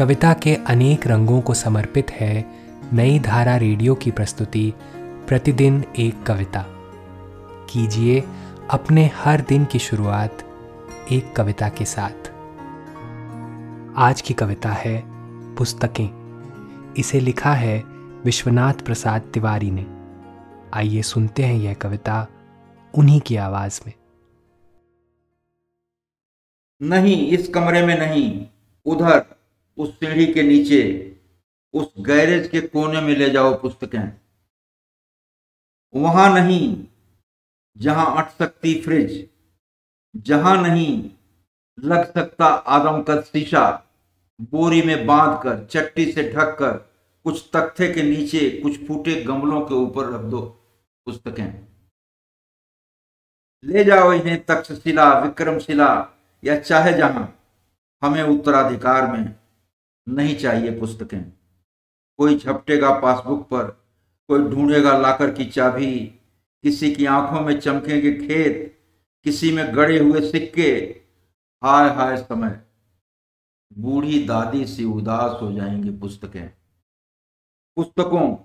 कविता के अनेक रंगों को समर्पित है नई धारा रेडियो की प्रस्तुति, प्रतिदिन एक कविता। कीजिए अपने हर दिन की शुरुआत एक कविता के साथ। आज की कविता है पुस्तकें। इसे लिखा है विश्वनाथ प्रसाद तिवारी ने। आइए सुनते हैं यह कविता उन्हीं की आवाज़ में। नहीं, इस कमरे में नहीं, उधर। उस सीढ़ी के नीचे, उस गैरेज के कोने में ले जाओ पुस्तकें। वहाँ नहीं, जहाँ अट सकती फ्रिज, जहाँ नहीं, लग सकता आदम का शीशा, बोरी में बांधकर, चट्टी से ढककर, कुछ तख्ते के नीचे, कुछ फूटे गमलों के ऊपर रख दो पुस्तकें। ले जाओ इन्हें तक्षशिला, विक्रमशिला, या चाहे जहाँ, हमें उत्तराधिकार में। नहीं चाहिए पुस्तकें। कोई झपटेगा पासबुक पर, कोई ढूंढेगा लाकर की चाबी, किसी की आँखों में चमकेंगे खेत, किसी में गड़े हुए सिक्के। हाय हाय समय। बूढ़ी दादी सी उदास हो जाएँगी पुस्तकें। पुस्तकों,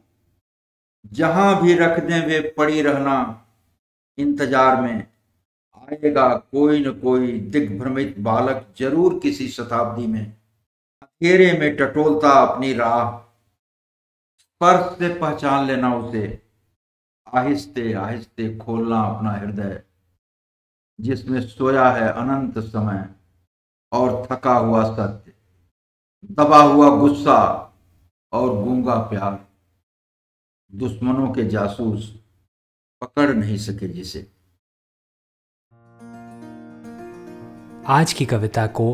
जहाँ भी रख दें वे पड़ी रहना। इंतज़ार में आएगा कोई न कोई दिग्भ्रमित बालक ज़रूर किसी शताब्दी में। अकेरे में टटोलता अपनी राह। स्पर्श से पहचान लेना उसे। आहिस्ते आहिस्ते खोलना अपना हृदय, जिसमें सोया है अनंत समय और थका हुआ सत्य, दबा हुआ गुस्सा और गूँगा प्यार। दुश्मनों के जासूस पकड़ नहीं सके जिसे। आज की कविता को